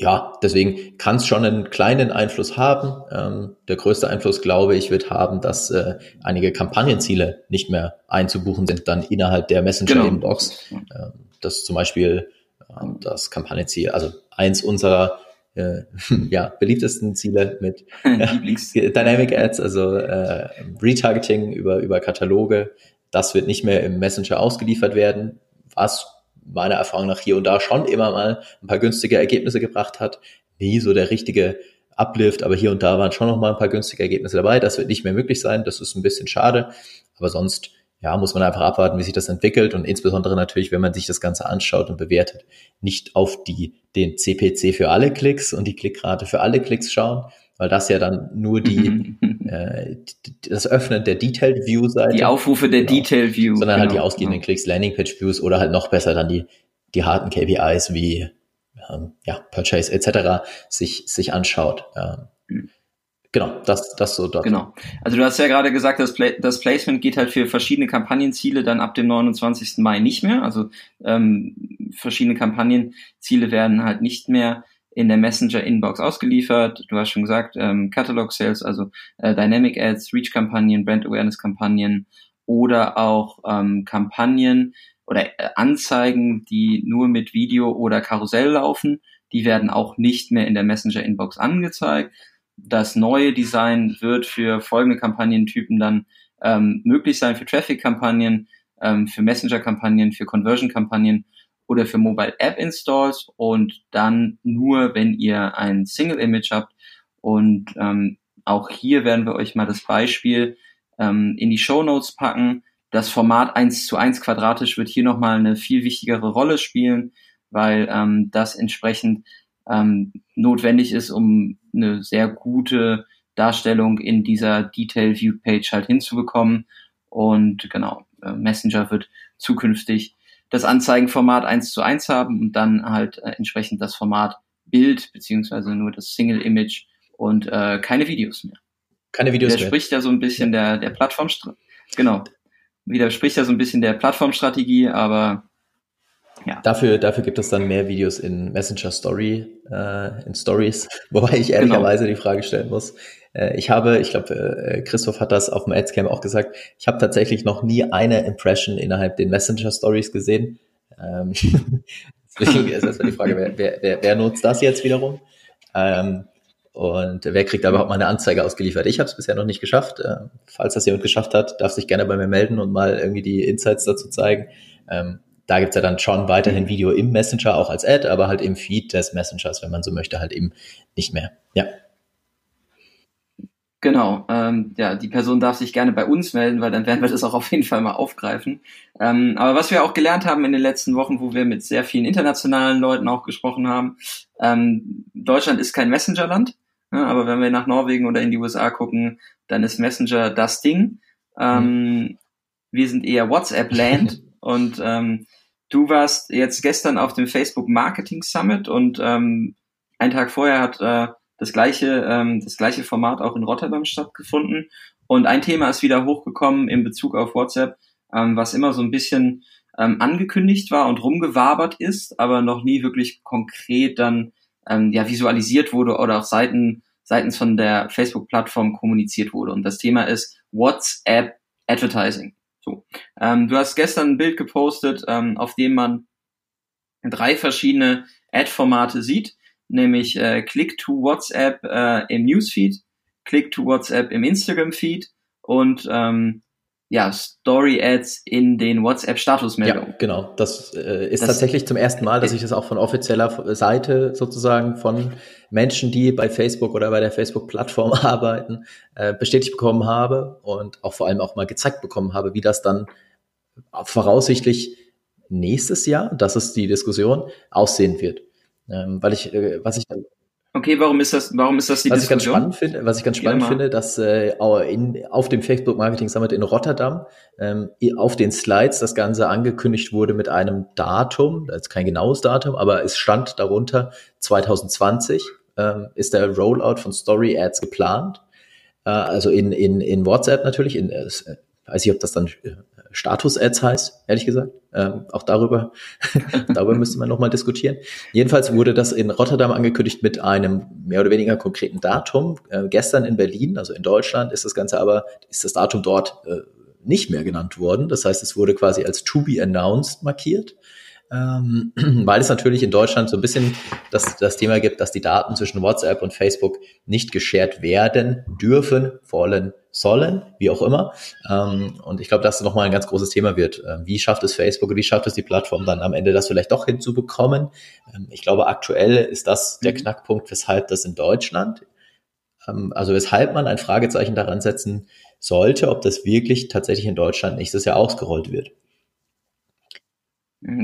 Speaker 2: ja, deswegen kann es schon einen kleinen Einfluss haben. Ähm, der größte Einfluss, glaube ich, wird haben, dass äh, einige Kampagnenziele nicht mehr einzubuchen sind, dann innerhalb der Messenger-Inbox. Genau. Ähm, das zum Beispiel äh, das Kampagnenziel, also eins unserer äh, ja, beliebtesten Ziele mit Dynamic Ads, also äh, Retargeting über, über Kataloge. Das wird nicht mehr im Messenger ausgeliefert werden, was meiner Erfahrung nach hier und da schon immer mal ein paar günstige Ergebnisse gebracht hat. Nie so der richtige Uplift, aber hier und da waren schon noch mal ein paar günstige Ergebnisse dabei. Das wird nicht mehr möglich sein. Das ist ein bisschen schade. Aber sonst, ja, muss man einfach abwarten, wie sich das entwickelt und insbesondere natürlich, wenn man sich das Ganze anschaut und bewertet, nicht auf die, den CPC für alle Klicks und die Klickrate für alle Klicks schauen, weil das ja dann nur die, äh, das Öffnen der Detailed View Seite.
Speaker 1: Die Aufrufe der genau, Detailed View.
Speaker 2: Sondern genau, halt die genau, ausgehenden genau. Klicks, Landingpage Views oder halt noch besser dann die, die harten KPIs wie, ähm, ja, Purchase etc. sich, sich anschaut. Ähm, mhm. Genau, das, das so dort.
Speaker 1: Genau. Also du hast ja gerade gesagt, das, Pla das Placement geht halt für verschiedene Kampagnenziele dann ab dem 29. Mai nicht mehr. Also ähm, verschiedene Kampagnenziele werden halt nicht mehr in der Messenger-Inbox ausgeliefert. Du hast schon gesagt, ähm, Catalog Sales, also äh, Dynamic Ads, Reach-Kampagnen, Brand Awareness-Kampagnen oder auch ähm, Kampagnen oder äh, Anzeigen, die nur mit Video oder Karussell laufen. Die werden auch nicht mehr in der Messenger-Inbox angezeigt. Das neue Design wird für folgende Kampagnentypen dann ähm, möglich sein, für Traffic-Kampagnen, ähm, für Messenger-Kampagnen, für Conversion-Kampagnen oder für Mobile App Installs und dann nur, wenn ihr ein Single Image habt. Und ähm, auch hier werden wir euch mal das Beispiel ähm, in die Show Notes packen. Das Format 1 zu 1 quadratisch wird hier nochmal eine viel wichtigere Rolle spielen, weil ähm, das entsprechend ähm, notwendig ist, um eine sehr gute Darstellung in dieser Detail View Page halt hinzubekommen. Und genau, äh, Messenger wird zukünftig das Anzeigenformat eins zu eins haben und dann halt äh, entsprechend das Format Bild beziehungsweise nur das Single Image und äh, keine Videos mehr.
Speaker 2: Keine Videos
Speaker 1: mehr. Widerspricht ja so ein bisschen der, der Plattform, genau. Widerspricht ja so ein bisschen der Plattformstrategie, aber
Speaker 2: ja. Dafür, dafür gibt es dann mehr Videos in Messenger Story, äh, in Stories, wobei ich ehrlicherweise genau. die Frage stellen muss, äh, ich habe, ich glaube, äh, Christoph hat das auf dem Adscamp auch gesagt, ich habe tatsächlich noch nie eine Impression innerhalb den Messenger Stories gesehen. Ähm, deswegen ist erstmal die Frage, wer, wer, wer, wer nutzt das jetzt wiederum? Ähm, und wer kriegt da überhaupt mal eine Anzeige ausgeliefert? Ich habe es bisher noch nicht geschafft. Äh, falls das jemand geschafft hat, darf sich gerne bei mir melden und mal irgendwie die Insights dazu zeigen. Ähm, da gibt's ja dann schon weiterhin Video im Messenger, auch als Ad, aber halt im Feed des Messengers, wenn man so möchte, halt eben nicht mehr. Ja.
Speaker 1: Genau, ähm, ja, die Person darf sich gerne bei uns melden, weil dann werden wir das auch auf jeden Fall mal aufgreifen. Ähm, aber was wir auch gelernt haben in den letzten Wochen, wo wir mit sehr vielen internationalen Leuten auch gesprochen haben, ähm, Deutschland ist kein Messenger-Land, ja, aber wenn wir nach Norwegen oder in die USA gucken, dann ist Messenger das Ding. Ähm, mhm. Wir sind eher WhatsApp-Land und ähm, du warst jetzt gestern auf dem Facebook Marketing Summit und ähm, einen Tag vorher hat äh, das gleiche, ähm, das gleiche Format auch in Rotterdam stattgefunden. Und ein Thema ist wieder hochgekommen in Bezug auf WhatsApp, ähm, was immer so ein bisschen ähm, angekündigt war und rumgewabert ist, aber noch nie wirklich konkret dann ähm, ja visualisiert wurde oder auch Seiten, seitens von der Facebook-Plattform kommuniziert wurde. Und das Thema ist WhatsApp Advertising. So, ähm, du hast gestern ein Bild gepostet, ähm, auf dem man drei verschiedene Ad-Formate sieht nämlich äh, Click to WhatsApp äh, im Newsfeed, Click to WhatsApp im Instagram-Feed und ähm, ja, Story-Ads in den WhatsApp-Statusmeldungen.
Speaker 2: Ja, genau. Das äh, ist das, tatsächlich zum ersten Mal, dass ich das auch von offizieller Seite sozusagen von Menschen, die bei Facebook oder bei der Facebook-Plattform arbeiten, äh, bestätigt bekommen habe und auch vor allem auch mal gezeigt bekommen habe, wie das dann voraussichtlich nächstes Jahr, das ist die Diskussion, aussehen wird. Ähm, weil ich, äh, was ich dann
Speaker 1: Okay, warum ist das, warum ist das die
Speaker 2: was
Speaker 1: Diskussion?
Speaker 2: Ich ganz spannend finde, was ich ganz spannend finde, dass äh, in, auf dem Facebook Marketing Summit in Rotterdam ähm, auf den Slides das Ganze angekündigt wurde mit einem Datum, das ist kein genaues Datum, aber es stand darunter 2020 ähm, ist der Rollout von Story Ads geplant. Äh, also in, in, in WhatsApp natürlich, in, äh, weiß ich, ob das dann äh, Status-Ads heißt, ehrlich gesagt. Ähm, auch darüber, darüber müsste man nochmal diskutieren. Jedenfalls wurde das in Rotterdam angekündigt mit einem mehr oder weniger konkreten Datum. Äh, gestern in Berlin, also in Deutschland, ist das Ganze aber, ist das Datum dort äh, nicht mehr genannt worden. Das heißt, es wurde quasi als to be announced markiert ähm, weil es natürlich in Deutschland so ein bisschen das, das Thema gibt, dass die Daten zwischen WhatsApp und Facebook nicht geshared werden dürfen, wollen, sollen, wie auch immer. Ähm, und ich glaube, dass das nochmal ein ganz großes Thema wird. Ähm, wie schafft es Facebook und wie schafft es die Plattform dann am Ende, das vielleicht doch hinzubekommen? Ähm, ich glaube, aktuell ist das der mhm. Knackpunkt, weshalb das in Deutschland, also weshalb man ein Fragezeichen daran setzen sollte, ob das wirklich tatsächlich in Deutschland nächstes Jahr ausgerollt wird.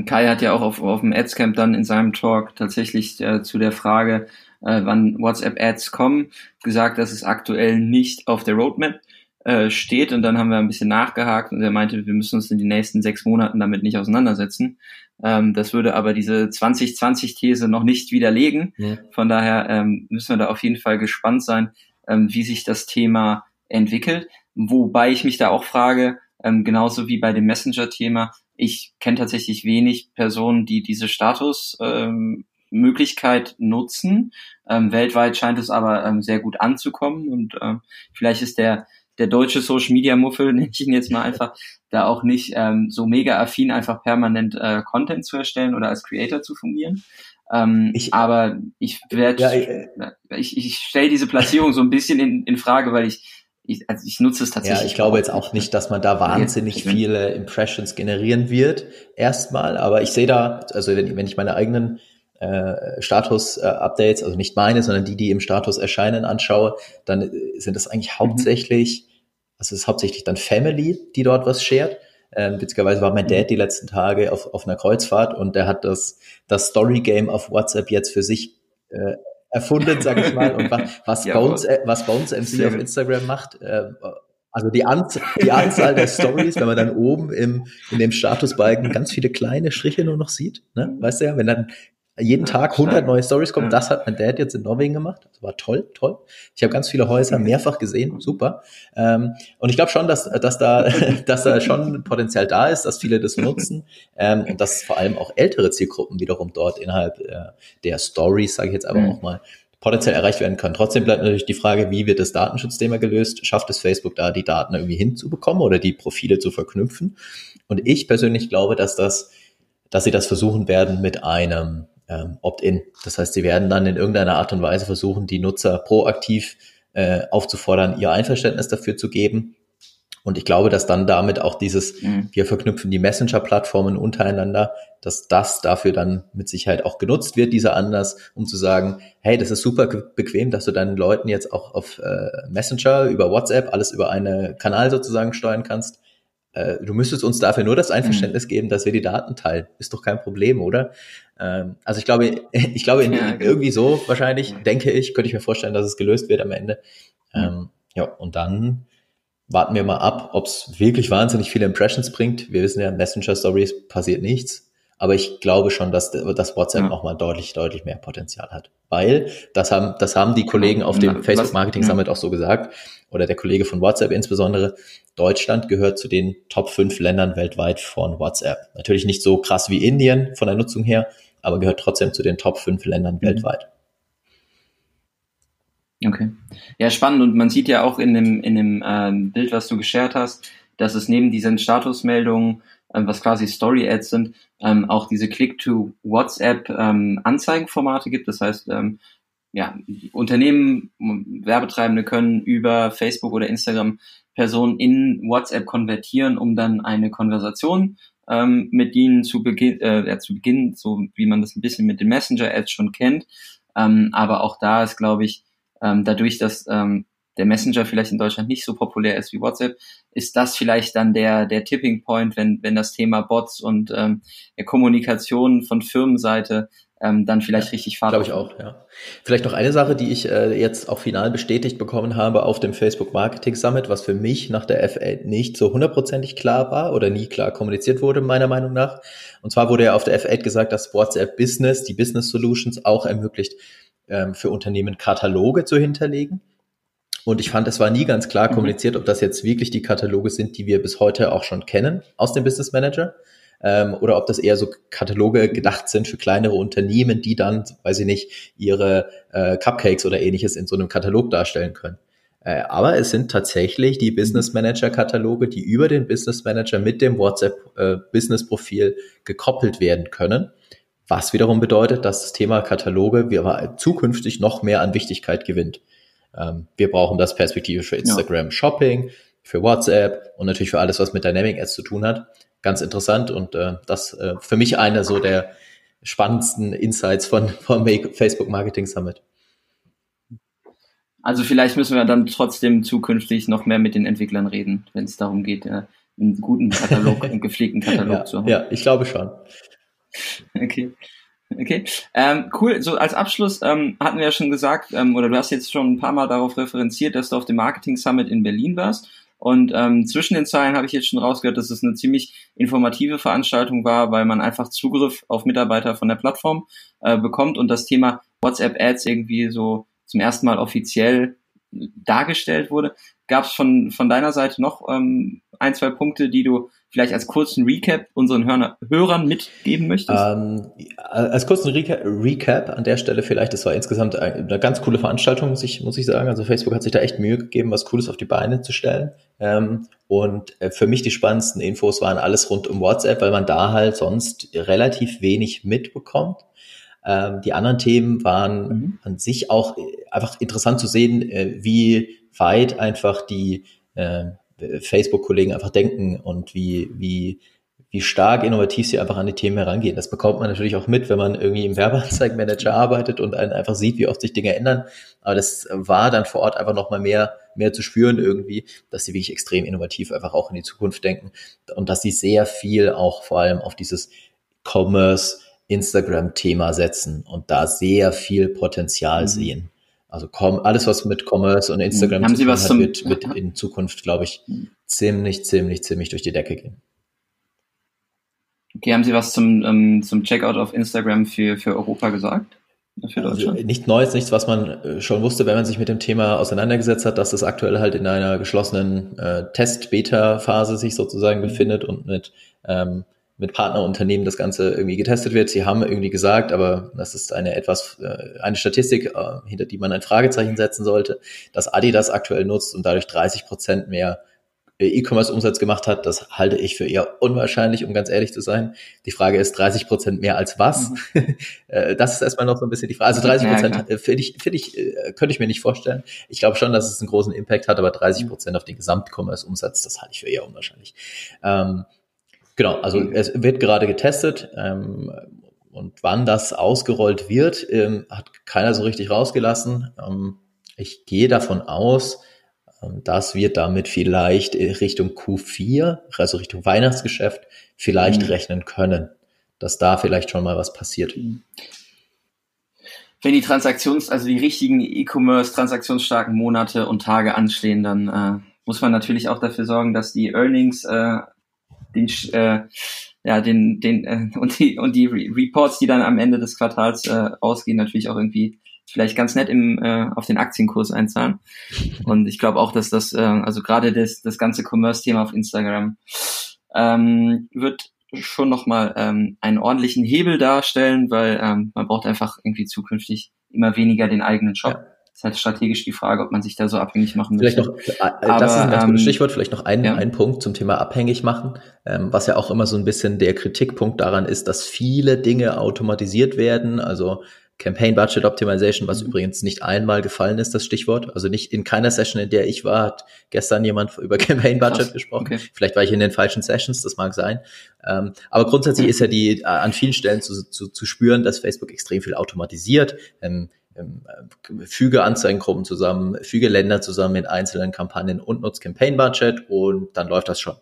Speaker 1: Kai hat ja auch auf, auf dem Adscamp dann in seinem Talk tatsächlich äh, zu der Frage, äh, wann WhatsApp-Ads kommen, gesagt, dass es aktuell nicht auf der Roadmap äh, steht. Und dann haben wir ein bisschen nachgehakt und er meinte, wir müssen uns in den nächsten sechs Monaten damit nicht auseinandersetzen. Ähm, das würde aber diese 2020-These noch nicht widerlegen. Ja. Von daher ähm, müssen wir da auf jeden Fall gespannt sein, ähm, wie sich das Thema entwickelt. Wobei ich mich da auch frage, ähm, genauso wie bei dem Messenger-Thema, ich kenne tatsächlich wenig Personen, die diese Statusmöglichkeit ähm, nutzen. Ähm, weltweit scheint es aber ähm, sehr gut anzukommen und ähm, vielleicht ist der der deutsche Social Media Muffel, nenne ich ihn jetzt mal einfach, da auch nicht ähm, so mega affin, einfach permanent äh, Content zu erstellen oder als Creator zu fungieren. Ähm, ich, aber ich werde, ja, ich, ich, ich stelle diese Platzierung so ein bisschen in, in Frage, weil ich ich, also ich nutze es tatsächlich.
Speaker 2: Ja, ich glaube jetzt auch nicht, dass man da wahnsinnig viele Impressions generieren wird, erstmal, aber ich sehe da, also wenn, wenn ich meine eigenen äh, Status-Updates, äh, also nicht meine, sondern die, die im Status erscheinen, anschaue, dann äh, sind das eigentlich mhm. hauptsächlich, mhm. also es ist hauptsächlich dann Family, die dort was shared. Ähm, witzigerweise war mein mhm. Dad die letzten Tage auf, auf einer Kreuzfahrt und der hat das, das Story-Game auf WhatsApp jetzt für sich äh, erfunden, sag ich mal. Und was, was, ja, Bones, äh, was Bones MC auf Instagram macht, äh, also die, Anz die Anzahl der Stories, wenn man dann oben im, in dem Statusbalken ganz viele kleine Striche nur noch sieht, ne? weißt du ja, wenn dann jeden Tag 100 neue Stories kommen. Das hat mein Dad jetzt in Norwegen gemacht. Das war toll, toll. Ich habe ganz viele Häuser mehrfach gesehen, super. Ähm, und ich glaube schon, dass, dass, da, dass da schon Potenzial da ist, dass viele das nutzen ähm, und dass vor allem auch ältere Zielgruppen wiederum dort innerhalb äh, der Stories, sage ich jetzt aber mhm. auch mal, potenziell erreicht werden können. Trotzdem bleibt natürlich die Frage, wie wird das Datenschutzthema gelöst? Schafft es Facebook da, die Daten irgendwie hinzubekommen oder die Profile zu verknüpfen? Und ich persönlich glaube, dass das, dass sie das versuchen werden mit einem ähm, Opt-in. Das heißt, sie werden dann in irgendeiner Art und Weise versuchen, die Nutzer proaktiv äh, aufzufordern, ihr Einverständnis dafür zu geben. Und ich glaube, dass dann damit auch dieses, mhm. wir verknüpfen die Messenger-Plattformen untereinander, dass das dafür dann mit Sicherheit auch genutzt wird, dieser Anlass, um zu sagen, hey, das ist super bequem, dass du deinen Leuten jetzt auch auf äh, Messenger, über WhatsApp, alles über einen Kanal sozusagen steuern kannst. Äh, du müsstest uns dafür nur das Einverständnis mhm. geben, dass wir die Daten teilen. Ist doch kein Problem, oder? Ähm, also ich glaube, ich glaube in, ja, genau. irgendwie so wahrscheinlich, ja. denke ich, könnte ich mir vorstellen, dass es gelöst wird am Ende. Ähm, ja, und dann warten wir mal ab, ob es wirklich wahnsinnig viele Impressions bringt. Wir wissen ja, Messenger Stories passiert nichts. Aber ich glaube schon, dass das WhatsApp ja. nochmal deutlich, deutlich mehr Potenzial hat. Weil, das haben, das haben die Kollegen auf dem Facebook Marketing Summit auch so gesagt, oder der Kollege von WhatsApp insbesondere, Deutschland gehört zu den Top 5 Ländern weltweit von WhatsApp. Natürlich nicht so krass wie Indien von der Nutzung her, aber gehört trotzdem zu den Top 5 Ländern mhm. weltweit.
Speaker 1: Okay. Ja, spannend. Und man sieht ja auch in dem, in dem ähm, Bild, was du geshared hast, dass es neben diesen Statusmeldungen, ähm, was quasi Story-Ads sind, ähm, auch diese Click-to-WhatsApp ähm, gibt. Das heißt, ähm, ja, Unternehmen, Werbetreibende können über Facebook oder Instagram Personen in WhatsApp konvertieren, um dann eine Konversation ähm, mit ihnen zu, beginn, äh, ja, zu beginnen, so wie man das ein bisschen mit den Messenger-Ads schon kennt. Ähm, aber auch da ist, glaube ich, ähm, dadurch, dass ähm, der Messenger vielleicht in Deutschland nicht so populär ist wie WhatsApp, ist das vielleicht dann der, der Tipping Point, wenn, wenn das Thema Bots und ähm, Kommunikation von Firmenseite ähm, dann vielleicht
Speaker 2: ja,
Speaker 1: richtig Fahrt
Speaker 2: Glaube ich auch, ja. Vielleicht noch eine Sache, die ich äh, jetzt auch final bestätigt bekommen habe auf dem Facebook Marketing Summit, was für mich nach der F8 nicht so hundertprozentig klar war oder nie klar kommuniziert wurde, meiner Meinung nach. Und zwar wurde ja auf der F8 gesagt, dass WhatsApp Business, die Business Solutions auch ermöglicht, ähm, für Unternehmen Kataloge zu hinterlegen. Und ich fand, es war nie ganz klar mhm. kommuniziert, ob das jetzt wirklich die Kataloge sind, die wir bis heute auch schon kennen aus dem Business Manager ähm, oder ob das eher so Kataloge gedacht sind für kleinere Unternehmen, die dann, weiß ich nicht, ihre äh, Cupcakes oder ähnliches in so einem Katalog darstellen können. Äh, aber es sind tatsächlich die Business Manager Kataloge, die über den Business Manager mit dem WhatsApp äh, Business Profil gekoppelt werden können. Was wiederum bedeutet, dass das Thema Kataloge wir zukünftig noch mehr an Wichtigkeit gewinnt. Ähm, wir brauchen das perspektivisch für Instagram ja. Shopping, für WhatsApp und natürlich für alles, was mit Dynamic Ads zu tun hat ganz interessant und äh, das äh, für mich einer so der spannendsten Insights von, vom Facebook Marketing Summit.
Speaker 1: Also vielleicht müssen wir dann trotzdem zukünftig noch mehr mit den Entwicklern reden, wenn es darum geht, äh, einen guten Katalog, einen gepflegten Katalog
Speaker 2: ja,
Speaker 1: zu haben.
Speaker 2: Ja, ich glaube schon.
Speaker 1: Okay. Okay, ähm, cool. So als Abschluss ähm, hatten wir ja schon gesagt, ähm, oder du hast jetzt schon ein paar Mal darauf referenziert, dass du auf dem Marketing Summit in Berlin warst. Und ähm, zwischen den Zeilen habe ich jetzt schon rausgehört, dass es eine ziemlich informative Veranstaltung war, weil man einfach Zugriff auf Mitarbeiter von der Plattform äh, bekommt und das Thema WhatsApp Ads irgendwie so zum ersten Mal offiziell dargestellt wurde. Gab es von, von deiner Seite noch ähm, ein, zwei Punkte, die du vielleicht als kurzen Recap unseren Hörner, Hörern mitgeben möchtest? Ähm,
Speaker 2: als kurzen Recap, Recap an der Stelle vielleicht, das war insgesamt eine ganz coole Veranstaltung, muss ich, muss ich sagen. Also Facebook hat sich da echt Mühe gegeben, was Cooles auf die Beine zu stellen. Ähm, und äh, für mich die spannendsten Infos waren alles rund um WhatsApp, weil man da halt sonst relativ wenig mitbekommt. Ähm, die anderen Themen waren mhm. an sich auch äh, einfach interessant zu sehen, äh, wie weit einfach die äh, Facebook-Kollegen einfach denken und wie, wie, wie stark innovativ sie einfach an die Themen herangehen. Das bekommt man natürlich auch mit, wenn man irgendwie im Werbeanzeigenmanager arbeitet und einfach sieht, wie oft sich Dinge ändern. Aber das war dann vor Ort einfach nochmal mehr, mehr zu spüren irgendwie, dass sie wirklich extrem innovativ einfach auch in die Zukunft denken und dass sie sehr viel auch vor allem auf dieses Commerce, Instagram-Thema setzen und da sehr viel Potenzial mhm. sehen. Also alles, was mit Commerce und Instagram
Speaker 1: Haben zu tun hat,
Speaker 2: wird, wird in Zukunft, glaube ich, ziemlich, ziemlich, ziemlich durch die Decke gehen.
Speaker 1: Okay, haben Sie was zum, ähm, zum Checkout auf Instagram für, für Europa gesagt?
Speaker 2: Für also Deutschland? Also nicht Neues, nichts, was man äh, schon wusste, wenn man sich mit dem Thema auseinandergesetzt hat, dass es aktuell halt in einer geschlossenen äh, Test-Beta-Phase sich sozusagen mhm. befindet und mit ähm, mit Partnerunternehmen das Ganze irgendwie getestet wird. Sie haben irgendwie gesagt, aber das ist eine etwas, äh, eine Statistik, äh, hinter die man ein Fragezeichen setzen sollte, dass Adidas aktuell nutzt und dadurch 30 Prozent mehr äh, E-Commerce-Umsatz gemacht hat. Das halte ich für eher unwahrscheinlich, um ganz ehrlich zu sein. Die Frage ist 30 Prozent mehr als was? Mhm. das ist erstmal noch so ein bisschen die Frage. Also 30 Prozent ja, finde ich, finde ich, könnte ich mir nicht vorstellen. Ich glaube schon, dass es einen großen Impact hat, aber 30 Prozent auf den Gesamt-Commerce-Umsatz, das halte ich für eher unwahrscheinlich. Ähm, Genau, also mhm. es wird gerade getestet ähm, und wann das ausgerollt wird, ähm, hat keiner so richtig rausgelassen. Ähm, ich gehe davon aus, ähm, dass wir damit vielleicht Richtung Q4, also Richtung Weihnachtsgeschäft, vielleicht mhm. rechnen können, dass da vielleicht schon mal was passiert. Mhm.
Speaker 1: Wenn die Transaktions-, also die richtigen E-Commerce transaktionsstarken Monate und Tage anstehen, dann äh, muss man natürlich auch dafür sorgen, dass die Earnings äh, den, äh, ja, den, den, äh, und die, und die Re Reports, die dann am Ende des Quartals äh, ausgehen, natürlich auch irgendwie vielleicht ganz nett im, äh, auf den Aktienkurs einzahlen. Und ich glaube auch, dass das, äh, also gerade das, das ganze Commerce-Thema auf Instagram ähm, wird schon nochmal ähm, einen ordentlichen Hebel darstellen, weil ähm, man braucht einfach irgendwie zukünftig immer weniger den eigenen Shop. Ja ist halt strategisch die Frage, ob man sich da so abhängig machen
Speaker 2: vielleicht möchte. Noch, äh, äh, das ist ein ganz gutes ähm, Stichwort, vielleicht noch ein, ja. ein Punkt zum Thema abhängig machen, ähm, was ja auch immer so ein bisschen der Kritikpunkt daran ist, dass viele Dinge automatisiert werden, also Campaign Budget Optimization, was mhm. übrigens nicht einmal gefallen ist, das Stichwort. Also nicht in keiner Session, in der ich war, hat gestern jemand über Campaign Budget Krass. gesprochen. Okay. Vielleicht war ich in den falschen Sessions, das mag sein. Ähm, aber grundsätzlich ist ja die äh, an vielen Stellen zu, zu, zu spüren, dass Facebook extrem viel automatisiert. Ähm, füge Anzeigengruppen zusammen, füge Länder zusammen in einzelnen Kampagnen und nutzt Campaign Budget und dann läuft das schon.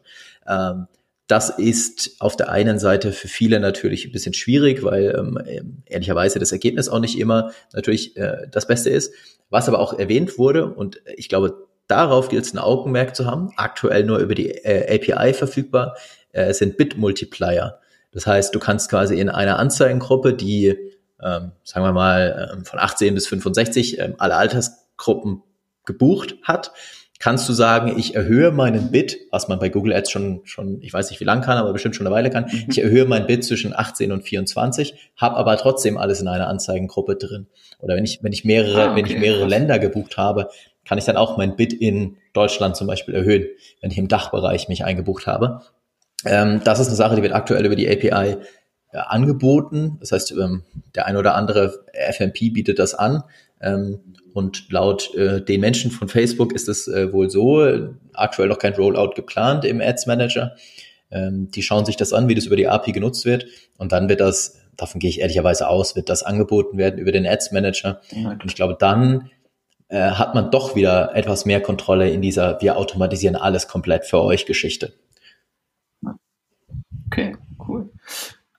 Speaker 2: Ähm, das ist auf der einen Seite für viele natürlich ein bisschen schwierig, weil ähm, ehrlicherweise das Ergebnis auch nicht immer natürlich äh, das Beste ist. Was aber auch erwähnt wurde, und ich glaube, darauf gilt es ein Augenmerk zu haben, aktuell nur über die äh, API verfügbar, äh, sind Bit-Multiplier. Das heißt, du kannst quasi in einer Anzeigengruppe, die, ähm, sagen wir mal, ähm, von 18 bis 65 ähm, alle Altersgruppen gebucht hat, kannst du sagen, ich erhöhe meinen Bit, was man bei Google Ads schon, schon ich weiß nicht wie lang kann, aber bestimmt schon eine Weile kann. Mhm. Ich erhöhe mein Bit zwischen 18 und 24, habe aber trotzdem alles in einer Anzeigengruppe drin. Oder wenn ich, wenn ich mehrere, ah, okay. wenn ich mehrere Länder gebucht habe, kann ich dann auch mein Bit in Deutschland zum Beispiel erhöhen, wenn ich im Dachbereich mich eingebucht habe. Ähm, das ist eine Sache, die wird aktuell über die API angeboten. Das heißt, ähm, der ein oder andere FMP bietet das an. Ähm, und laut äh, den Menschen von Facebook ist es äh, wohl so, aktuell noch kein Rollout geplant im Ads Manager. Ähm, die schauen sich das an, wie das über die API genutzt wird. Und dann wird das, davon gehe ich ehrlicherweise aus, wird das angeboten werden über den Ads Manager. Und ich glaube, dann äh, hat man doch wieder etwas mehr Kontrolle in dieser, wir automatisieren alles komplett für euch Geschichte.
Speaker 1: Okay, cool.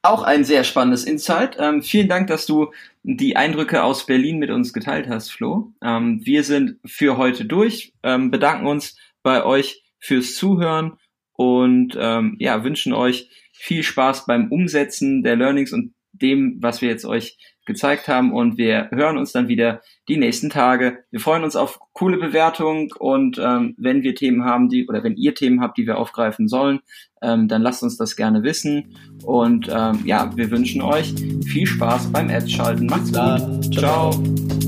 Speaker 1: Auch ein sehr spannendes Insight. Ähm, vielen Dank, dass du die Eindrücke aus Berlin mit uns geteilt hast, Flo. Ähm, wir sind für heute durch, ähm, bedanken uns bei euch fürs Zuhören und ähm, ja, wünschen euch viel Spaß beim Umsetzen der Learnings und dem, was wir jetzt euch gezeigt haben. Und wir hören uns dann wieder die nächsten Tage. Wir freuen uns auf coole Bewertungen und ähm, wenn wir Themen haben, die oder wenn ihr Themen habt, die wir aufgreifen sollen, ähm, dann lasst uns das gerne wissen. Und ähm, ja, wir wünschen euch viel Spaß beim Ads schalten. Macht's gut. Ciao. Ciao.